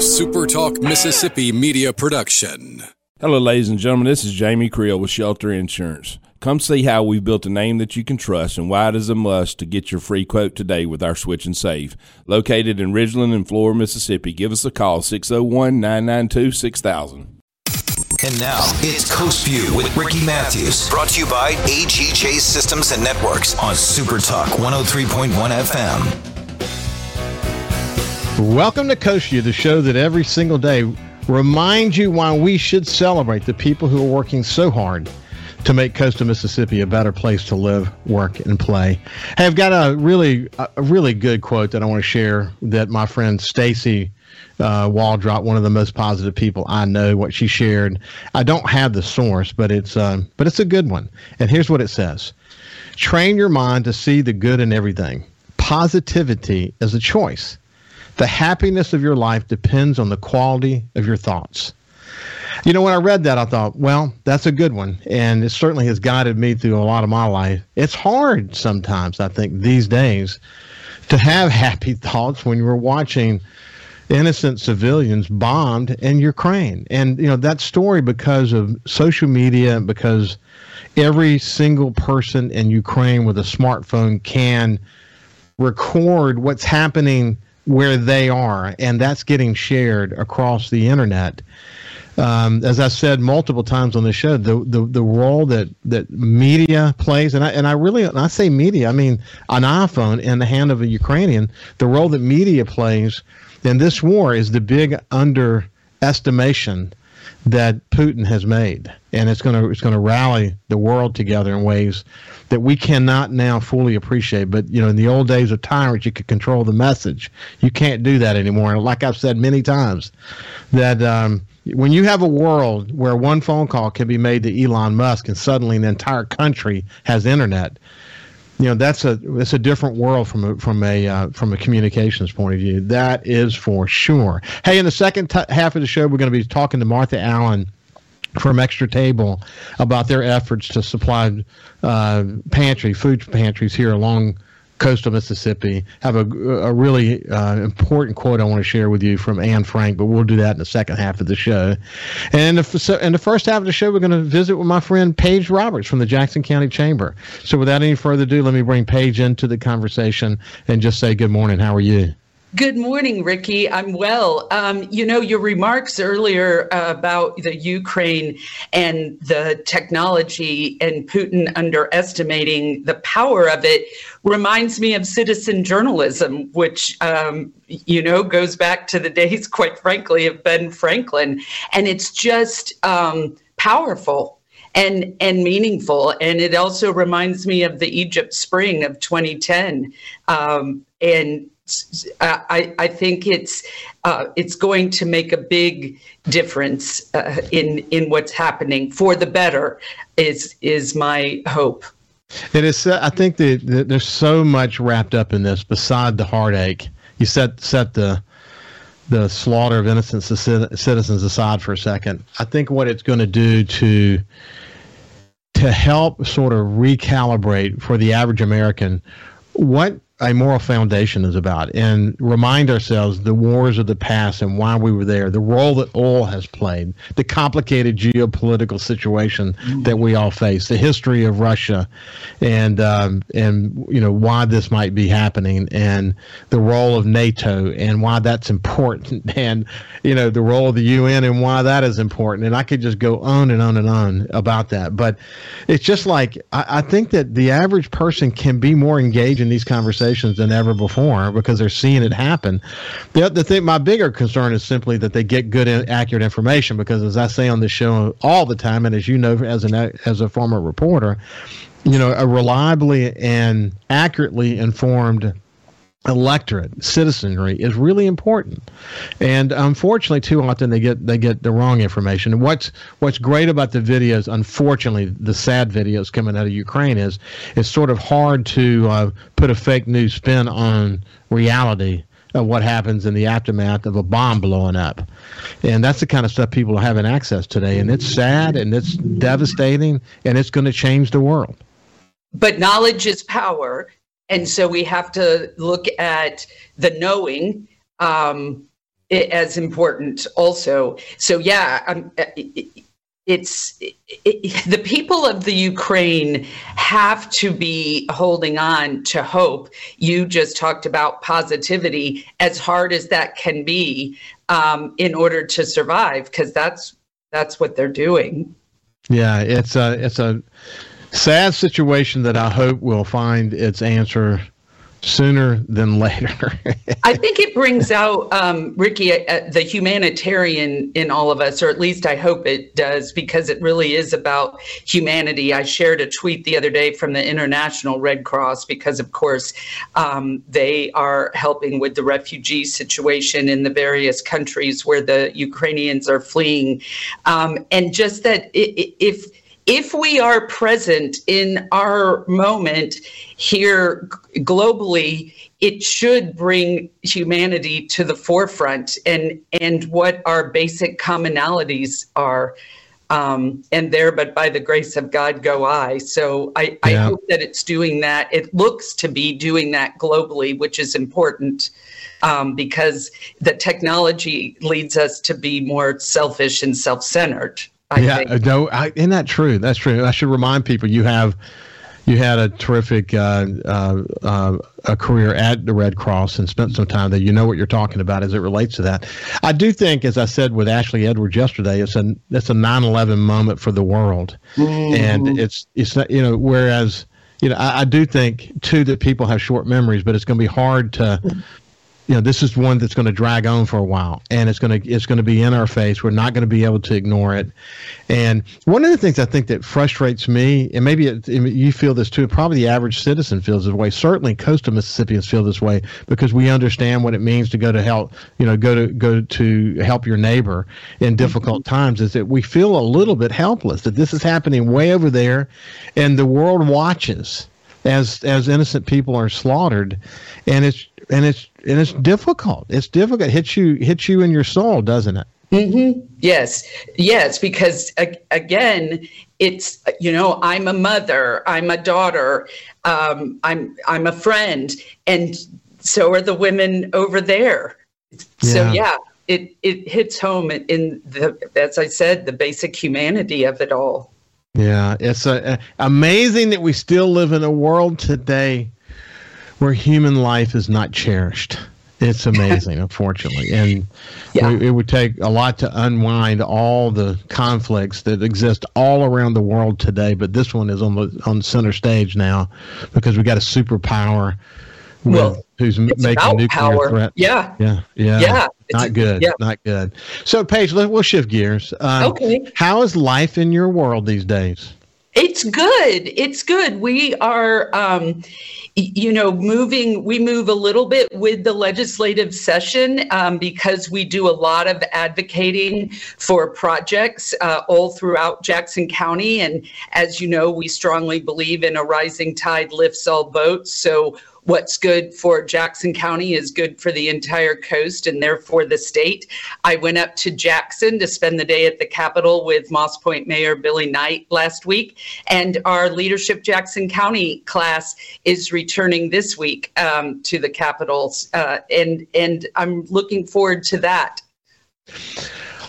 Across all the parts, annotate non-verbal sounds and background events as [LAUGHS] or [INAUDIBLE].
a Super Talk Mississippi media production. Hello, ladies and gentlemen. This is Jamie Creel with Shelter Insurance. Come see how we've built a name that you can trust and why it is a must to get your free quote today with our Switch and Save. Located in Ridgeland and Flora, Mississippi. Give us a call 601 992 6000. And now it's Coast View with Ricky Matthews, brought to you by AGJ Systems and Networks on Super Talk 103.1 FM. Welcome to Coast View, the show that every single day reminds you why we should celebrate the people who are working so hard to make coastal Mississippi a better place to live, work, and play. Hey, I've got a really, a really good quote that I want to share that my friend Stacy uh, Waldrop, one of the most positive people I know, what she shared. I don't have the source, but it's, uh, but it's a good one. And here's what it says: Train your mind to see the good in everything. Positivity is a choice. The happiness of your life depends on the quality of your thoughts. You know, when I read that, I thought, well, that's a good one. And it certainly has guided me through a lot of my life. It's hard sometimes, I think, these days to have [LAUGHS] happy thoughts when you're watching innocent civilians bombed in Ukraine. And, you know, that story, because of social media, because every single person in Ukraine with a smartphone can record what's happening where they are, and that's getting shared across the internet. Um, as I said multiple times on the show, the, the the role that that media plays, and I and I really and I say media, I mean an iPhone in the hand of a Ukrainian. The role that media plays in this war is the big underestimation that Putin has made, and it's going to it's going to rally the world together in ways that we cannot now fully appreciate. But you know, in the old days of tyrants, you could control the message. You can't do that anymore. And like I've said many times, that um, when you have a world where one phone call can be made to Elon Musk, and suddenly an entire country has internet. You know that's a it's a different world from a from a uh, from a communications point of view. That is for sure. Hey, in the second t- half of the show, we're going to be talking to Martha Allen from Extra Table about their efforts to supply uh, pantry, food pantries here along coastal Mississippi. Have a, a really uh, important quote I want to share with you from Anne Frank, but we'll do that in the second half of the show. And the, in the first half of the show, we're going to visit with my friend Paige Roberts from the Jackson County Chamber. So without any further ado, let me bring Paige into the conversation and just say good morning. How are you? Good morning, Ricky. I'm well. Um, you know, your remarks earlier about the Ukraine and the technology and Putin underestimating the power of it reminds me of citizen journalism, which, um, you know, goes back to the days, [LAUGHS] quite frankly, of Ben Franklin. And it's just um, powerful and and meaningful. And it also reminds me of the Egypt Spring of 2010. Um, and I, I think it's uh, it's going to make a big difference uh, in in what's happening for the better. Is is my hope. It is. I think that, that there's so much wrapped up in this. Beside the heartache, you set set the the slaughter of innocent citizens aside for a second. I think what it's going to do to to help sort of recalibrate for the average American what a moral foundation is about and remind ourselves the wars of the past and why we were there, the role that oil has played, the complicated geopolitical situation that we all face, the history of Russia, and um, and you know why this might be happening, and the role of NATO and why that's important, [LAUGHS] and you know the role of the UN and why that is important, and I could just go on and on and on about that, but it's just like I, I think that the average person can be more engaged in these conversations conversations than ever before because they're seeing it happen. The, the thing, my bigger concern is simply that they get good, accurate information because, as I say on this show all the time, and as you know, as an as a former reporter, you know, a reliably and accurately informed electorate citizenry is really important. And unfortunately too often they get they get the wrong information. What's what's great about the videos unfortunately the sad videos coming out of ukraine is it's sort of hard to uh, put a fake news spin on reality of what happens in the aftermath of a bomb blowing up. And that's the kind of stuff people are having access today. And it's sad and it's devastating and it's going to change the world. But knowledge is power and so we have to look at the knowing um, as important also. So yeah, um, it's it, the people of the Ukraine have to be holding on to hope. You just talked about positivity, as hard as that can be, um, in order to survive, because that's that's what they're doing. Yeah, it's a it's a sad situation that I hope will find its answer sooner than later. [LAUGHS] I think it brings out, um, Ricky, uh, uh, the humanitarian in all of us, or at least I hope it does, because it really is about humanity. I shared a tweet the other day from the International Red Cross, because of course um, they are helping with the refugee situation in the various countries where the Ukrainians are fleeing. Um, and just that if if we are present in our moment here globally, it should bring humanity to the forefront and and what our basic commonalities are. Um, and there, but by the grace of God, go I. So I, yeah. Hope that it's doing that. It looks to be doing that globally, which is important um, because the technology leads us to be more selfish and self centered. I yeah, think. no, I, isn't that true? That's true. I should remind people you have you had a terrific uh, uh, uh, a career at the Red Cross and spent some time there. You know what you're talking about as it relates to that. I do think, as I said with Ashley Edwards yesterday, it's a it's a 9/11 moment for the world, mm-hmm. and it's it's not you know whereas you know I, I do think too that people have short memories, but it's going to be hard to you know this is one that's going to drag on for a while and it's going to it's going to be in our face. We're not going to be able to ignore it. And one of the things i think that frustrates me and maybe it, you feel this too probably the average citizen feels this way. Certainly coastal mississippians feel this way because we understand what it means to go to help you know go to go to help your neighbor in difficult mm-hmm. times is that we feel a little bit helpless that this is happening way over there and the world watches as as innocent people are slaughtered. And it's and it's and it's difficult. It's difficult. It hits you hits you in your soul, doesn't it? Mm-hmm. Yes, yes. Because again, it's you know I'm a mother, I'm a daughter, um, I'm I'm a friend, and so are the women over there. So yeah, yeah it it hits home in the as I said the basic humanity of it all. Yeah, it's a, a, amazing that we still live in a world today where human life is not cherished. It's amazing, [LAUGHS] unfortunately, and yeah. it, would take a lot to unwind all the conflicts that exist all around the world today. But this one is on the on center stage now because we got a superpower well, who's making nuclear power. threats. Yeah, yeah, yeah. Yeah, not good. Yeah. Not good. So, Paige, let, we'll shift gears. Um, okay. How is life in your world these days? It's good. It's good. We are, um, you know, moving, we move a little bit with the legislative session um, because we do a lot of advocating for projects uh, all throughout Jackson County. And as you know, we strongly believe in a rising tide lifts all boats. So what's good for Jackson County is good for the entire coast and therefore the state. I went up to Jackson to spend the day at the Capitol with Moss Point Mayor Billy Knight last week, and our Leadership Jackson County class is returning this week um, to the Capitol, uh, and and I'm looking forward to that.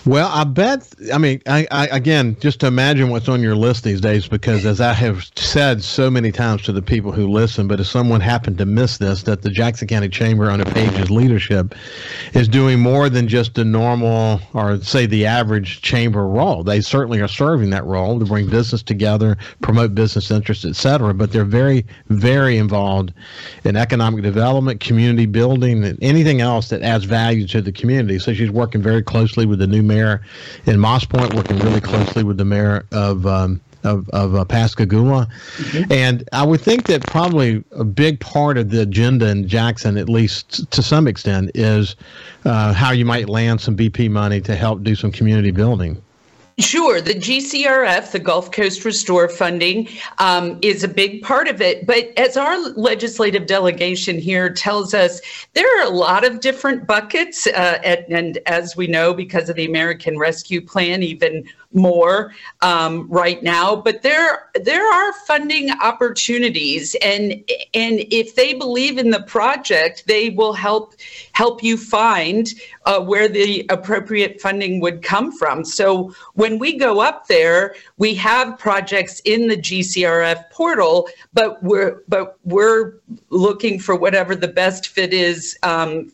Well, I bet. I mean, I, I, again, just to imagine what's on your list these days, because as I have said so many times to the people who listen, but if someone happened to miss this, that the Jackson County Chamber under Paige's leadership is doing more than just a normal or say the average chamber role. They certainly are serving that role to bring business together, promote business interests, etc. But they're very, very involved in economic development, community building, and anything else that adds value to the community. So she's working very closely with the new mayor in Moss Point, working really closely with the mayor of. Um, of, of uh, Pascagoula. Mm-hmm. And I would think that probably a big part of the agenda in Jackson, at least to some extent, is uh, how you might land some BP money to help do some community building. Sure, the GCRF, the Gulf Coast Restore funding, um, is a big part of it. But as our legislative delegation here tells us, there are a lot of different buckets. Uh, and, and as we know, because of the American Rescue Plan, even more um, right now, but there there are funding opportunities, and and if they believe in the project, they will help help you find uh, where the appropriate funding would come from. So when we go up there, we have projects in the GCRF portal, but we're but we're looking for whatever the best fit is um,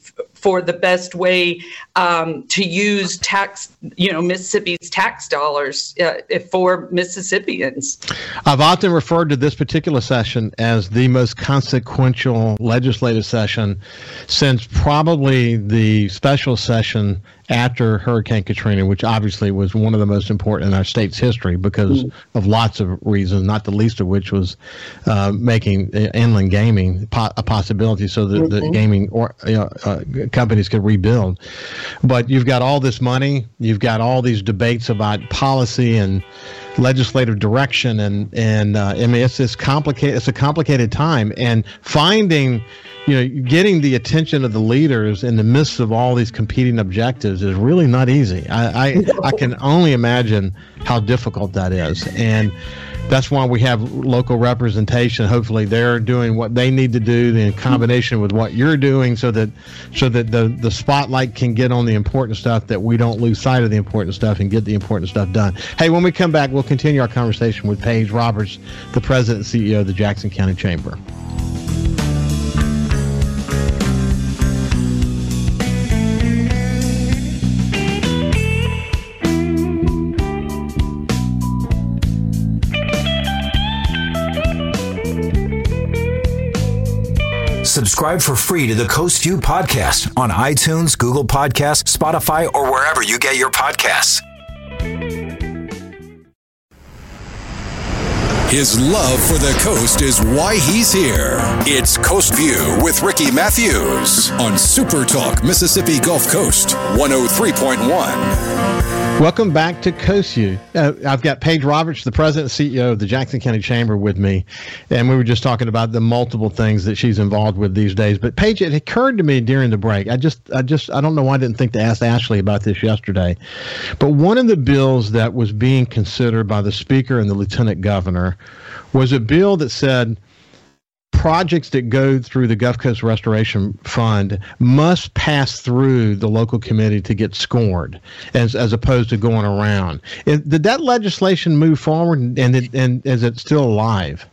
for the best way um, to use tax, you know, Mississippi's tax dollars uh, for Mississippians. I've often referred to this particular session as the most consequential legislative session since probably the special session after Hurricane Katrina, which obviously was one of the most important in our state's history because of lots of reasons, not the least of which was uh, making inland gaming po- a possibility so that mm-hmm. the gaming or, you know, uh, companies could rebuild. But you've got all this money, you've got all these debates about policy and legislative direction and and uh, I mean it's this complicated it's a complicated time and finding you know, getting the attention of the leaders in the midst of all these competing objectives is really not easy. I, I, I can only imagine how difficult that is. And that's why we have local representation. Hopefully, they're doing what they need to do in combination with what you're doing, so that so that the the spotlight can get on the important stuff, that we don't lose sight of the important stuff and get the important stuff done. Hey, when we come back, we'll continue our conversation with Paige Roberts, the president and CEO of the Jackson County Chamber. Subscribe for free to the Coast View podcast on iTunes, Google Podcasts, Spotify, or wherever you get your podcasts. His love for the coast is why he's here. It's Coast View with Ricky Matthews on Super Talk Mississippi Gulf Coast 103.1. Welcome back to View. Uh, I've got Paige Roberts, the president and CEO of the Jackson County Chamber, with me, and we were just talking about the multiple things that she's involved with these days. But Paige, it occurred to me during the break. I just, I just, I don't know why I didn't think to ask Ashley about this yesterday, but one of the bills that was being considered by the speaker and the lieutenant governor was a bill that said projects that go through the Gulf Coast Restoration Fund must pass through the local committee to get scored, as as opposed to going around. Did that legislation move forward, and and is it still alive?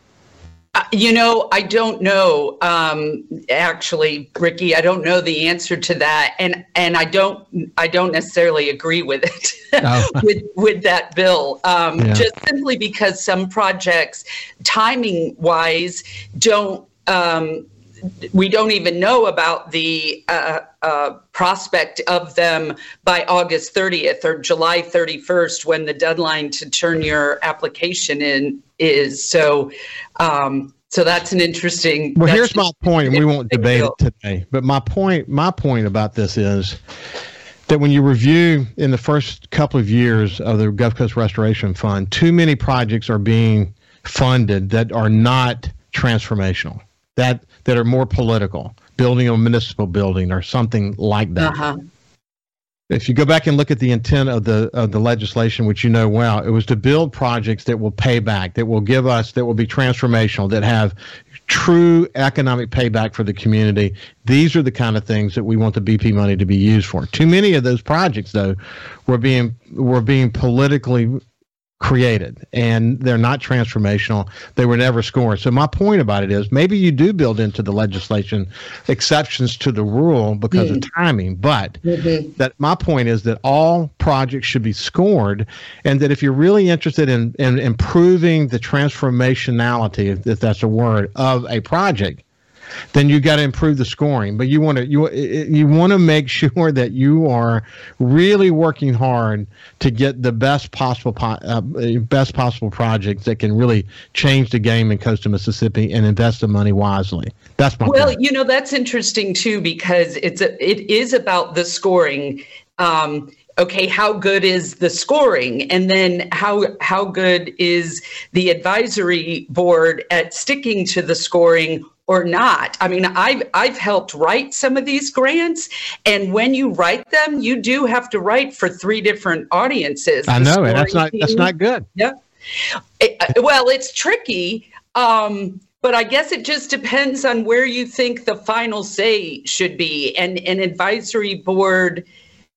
Uh, you know, I don't know. Um, actually, Ricky, I don't know the answer to that, and and I don't I don't necessarily agree with it oh. [LAUGHS] with with that bill. Um, yeah. Just simply because some projects, timing wise, don't. Um, we don't even know about the uh, uh, prospect of them by August 30th or July 31st when the deadline to turn your application in is. So, um, so that's an interesting. Well, here's my point, and we won't debate it today. But my point, my point about this is that when you review in the first couple of years of the Gulf Coast Restoration Fund, too many projects are being funded that are not transformational, that that are more political, building a municipal building or something like that. Uh-huh. If you go back and look at the intent of the of the legislation, which you know well, it was to build projects that will pay back, that will give us, that will be transformational, that have true economic payback for the community. These are the kind of things that we want the BP money to be used for. Too many of those projects, though, were being were being politically created and they're not transformational they were never scored so my point about it is maybe you do build into the legislation exceptions to the rule because mm. of timing but mm-hmm. that my point is that all projects should be scored and that if you're really interested in, in improving the transformationality if that's a word of a project then you got to improve the scoring. But you want to you you want to make [LAUGHS] sure that you are really working hard to get the best possible uh, best possible projects that can really change the game in coastal Mississippi and invest the money wisely. That's my well, point. you know that's interesting too because it's a, it is about the scoring. Um, okay, how good is the scoring? And then how how good is the advisory board at sticking to the scoring or not. I mean, I've I've helped write some of these grants, and when you write them, you do have to write for three different audiences. I know, and that's not team. that's not good. Yeah. It, uh, well, it's tricky. Um, but I guess it just depends on where you think the final say should be. And an advisory board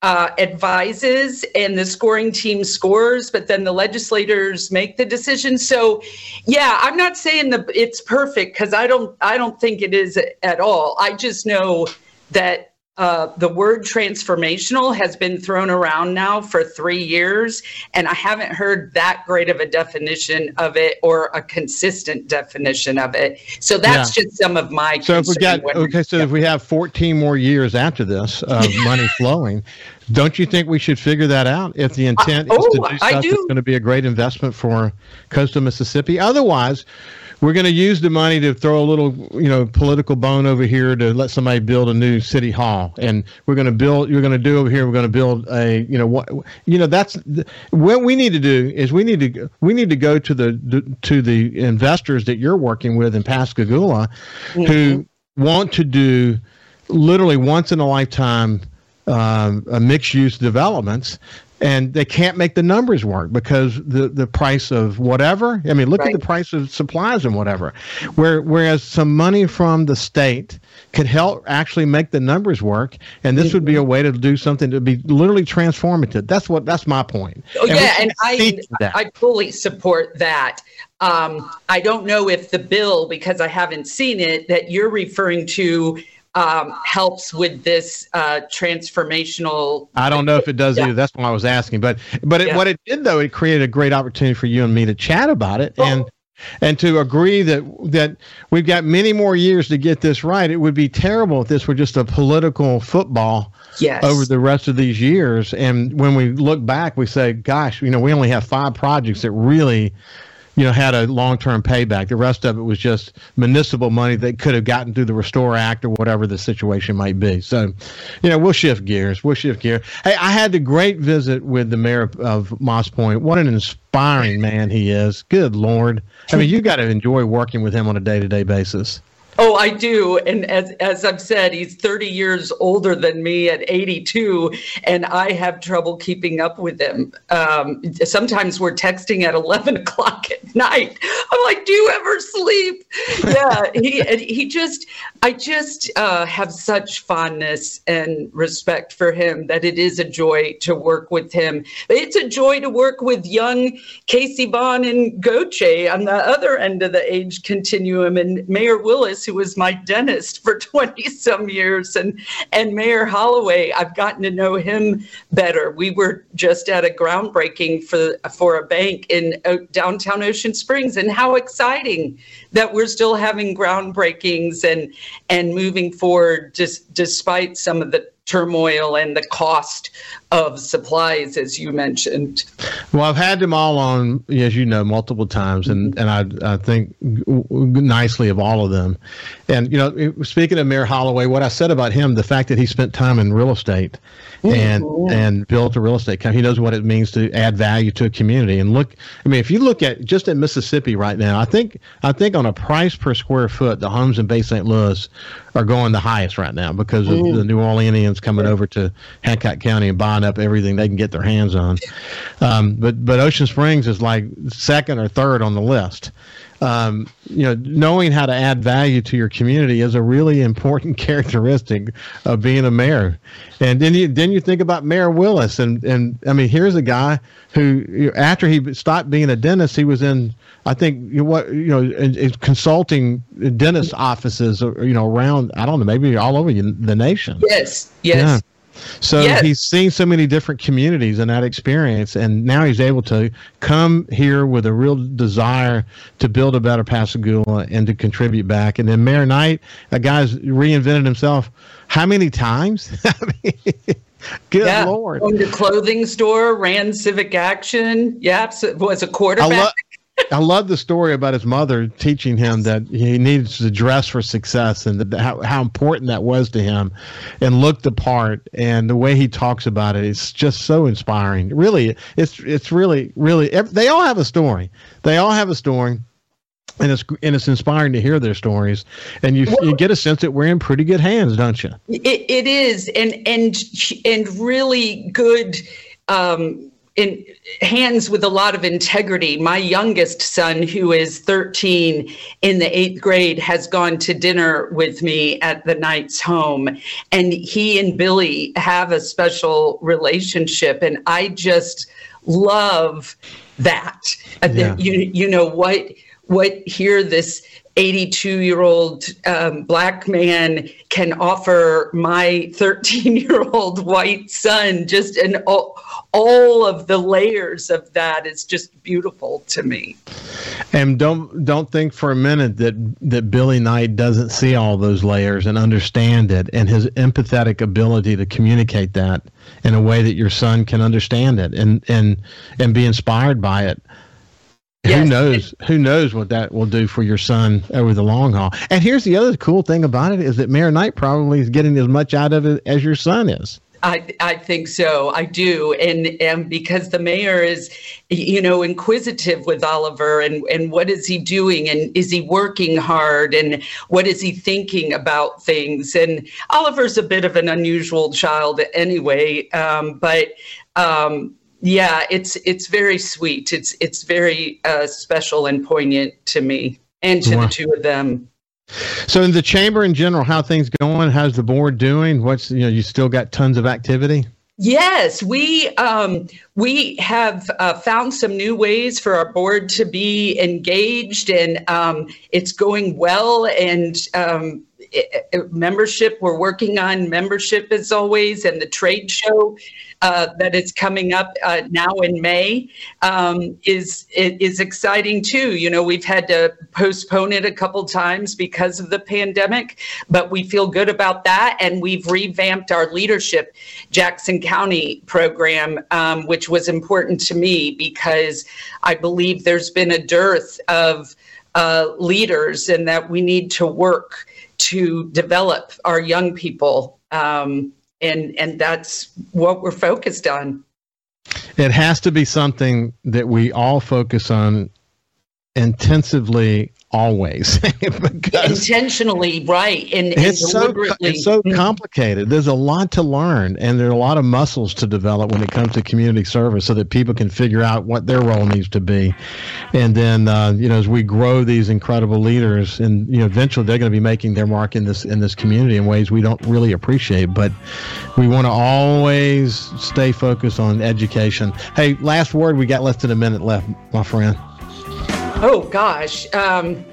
uh, advises and the scoring team scores, but then the legislators make the decision. So, yeah, I'm not saying that it's perfect because I don't I don't think it is at all. I just know that uh, the word transformational has been thrown around now for three years, and I haven't heard that great of a definition of it or a consistent definition of it. So that's yeah. just some of my. So if we got okay, so yeah. if we have 14 more years after this of [LAUGHS] money flowing, don't you think we should figure that out? If the intent uh, is oh, to do stuff that's going to be a great investment for coastal Mississippi, otherwise we're going to use the money to throw a little, you know, political bone over here to let somebody build a new city hall, and we're going to build. You're going to do over here. We're going to build a, you know, what, you know, that's what we need to do is we need to we need to go to the to the investors that you're working with in Pascagoula, mm-hmm. who want to do literally once in a lifetime um, mixed use developments and they can't make the numbers work because the the price of whatever. I mean, look right. at the price of supplies and whatever. Where whereas some money from the state could help actually make the numbers work, and this would be a way to do something to be literally transformative. That's what that's my point. Oh and yeah, and I I fully support that. Um, I don't know if the bill, because I haven't seen it, that you're referring to um, helps with this uh, transformational. I don't know if it does yeah. either. That's why I was asking. But but it, yeah. what it did though, it created a great opportunity for you and me to chat about it oh. and and to agree that that we've got many more years to get this right. It would be terrible if this were just a political football. Yes. over the rest of these years. And when we look back, we say, gosh, you know, we only have five projects that really you know, had a long term payback. The rest of it was just municipal money that could have gotten through the Restore Act or whatever the situation might be. So, you know, we'll shift gears. We'll shift gears. Hey, I had the great visit with the mayor of Moss Point. What an inspiring man he is. Good Lord. I mean, you got to enjoy working with him on a day to day basis. Oh, I do. And as, as I've said, he's 30 years older than me at 82, and I have trouble keeping up with him. Um, sometimes we're texting at 11 o'clock at night. I'm like, do you ever sleep? [LAUGHS] Yeah, he, he just, I just uh, have such fondness and respect for him that it is a joy to work with him. It's a joy to work with young Casey Vaughan and Gautier on the other end of the age continuum, and Mayor Willis who was my dentist for [LAUGHS] 20 some years, and, and Mayor Holloway. I've gotten to know him better. We were just at a groundbreaking for, for a bank in uh, downtown Ocean Springs, and how exciting that we're still having groundbreakings and, and moving forward just despite some of the turmoil and the cost of supplies, as you mentioned. Well, I've had them all on, as you know, multiple times, and, and I, I think nicely of all of them. And, you know, speaking of Mayor Holloway, what I said about him, the fact that he spent time in real estate and mm-hmm. and built a real estate company, he knows what it means to add value to a community. And look, I mean, if you look at just at Mississippi right now, I think I think on a price per square foot, the homes in Bay St. Louis are going the highest right now because of mm-hmm. the New Orleanians coming over to Hancock County and buying up everything they can get their hands on. Um, but but Ocean Springs is like second or third on the list. Um, you know, knowing how to add value to your community is a really important [LAUGHS] characteristic of being a mayor. And then you then you think about Mayor Willis, and and I mean, here's a guy who after he stopped being a dentist, he was in I think you know, what you know, in, in consulting dentist offices, you know, around I don't know, maybe all over the nation. Yes, yes. Yeah. So yes. he's seen so many different communities and that experience, and now he's able to come here with a real desire to build a better Pascagoula and to contribute back. And then Mayor Knight, a guy's reinvented himself how many times? [LAUGHS] Good yeah. lord! Owned a clothing store, ran civic action. Yeah, was a quarterback. I [LAUGHS] love the story about his mother teaching him that he needs to dress for success and that, how, how important that was to him and look the part. And the way he talks about it, it's just so inspiring. Really, it's, it's really, really, they all have a story. They all have a story and it's and it's inspiring to hear their stories and you, well, you get a sense that we're in pretty good hands don't you it, it is and and and really good um in hands with a lot of integrity. My youngest son, who is 13 in the eighth grade, has gone to dinner with me at the Knights home. And he and Billy have a special relationship. And I just love that. Yeah. You, you know, what what here this 82 year old um, black man can offer my 13 year old white son just an all, all of the layers of that is just beautiful to me and don't don't think for a minute that that billy knight doesn't see all those layers and understand it and his empathetic ability to communicate that in a way that your son can understand it and and and be inspired by it Yes. Who knows? Who knows what that will do for your son over the long haul? And here's the other cool thing about it is that Mayor Knight probably is getting as much out of it as your son is. I, I think so. I do. And, and because the mayor is, you know, inquisitive with Oliver and, and what is he doing and is he working hard and what is he thinking about things? And Oliver's a bit of an unusual child anyway. Um, but um, yeah, it's it's very sweet. It's it's very uh, special and poignant to me and to wow. the two of them. So in the chamber in general, how things going? How's the board doing? What's you know you still got tons of activity? Yes, we um, we have uh, found some new ways for our board to be engaged, and um, it's going well. And um, membership, we're working on membership as always, and the trade show uh, that is coming up uh, now in May um, is is exciting too. You know, we've had to postpone it a couple times because of the pandemic, but we feel good about that, and we've revamped our leadership Jackson County program, um, which was important to me because I believe there's been a dearth of uh, leaders and that we need to work to develop our young people. Um, and and that's what we're focused on it has to be something that we all focus on intensively always. [LAUGHS] Intentionally right and, and it's so it's so mm-hmm. complicated. There's a lot to learn and there are a lot of muscles to develop when it comes to community service so that people can figure out what their role needs to be. And then uh, you know as we grow these incredible leaders and you know eventually they're going to be making their mark in this in this community in ways we don't really appreciate but we want to always stay focused on education. Hey last word we got less than a minute left my friend Oh gosh. Um,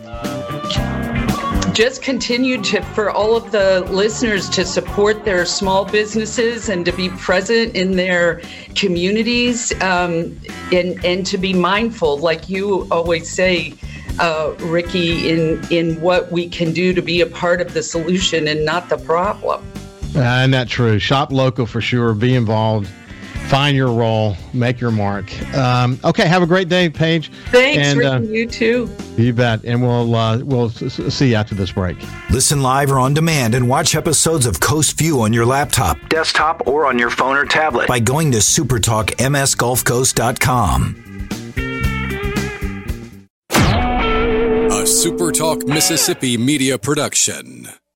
just continue to for all of the listeners to support their small businesses and to be present in their communities um, and and to be mindful, like you always say, uh, Ricky, in in what we can do to be a part of the solution and not the problem. Uh, and that's true. Shop local for sure. Be involved find your role, make your mark. Um, okay, have a great day, Paige. Thanks, and, uh, you too. You bet, and we'll uh, we'll see you after this break. Listen live or on demand, and watch episodes of Coast View on your laptop, desktop, or on your phone or tablet by going to supertalkmsgulfcoast.com. A SuperTalk Mississippi media production.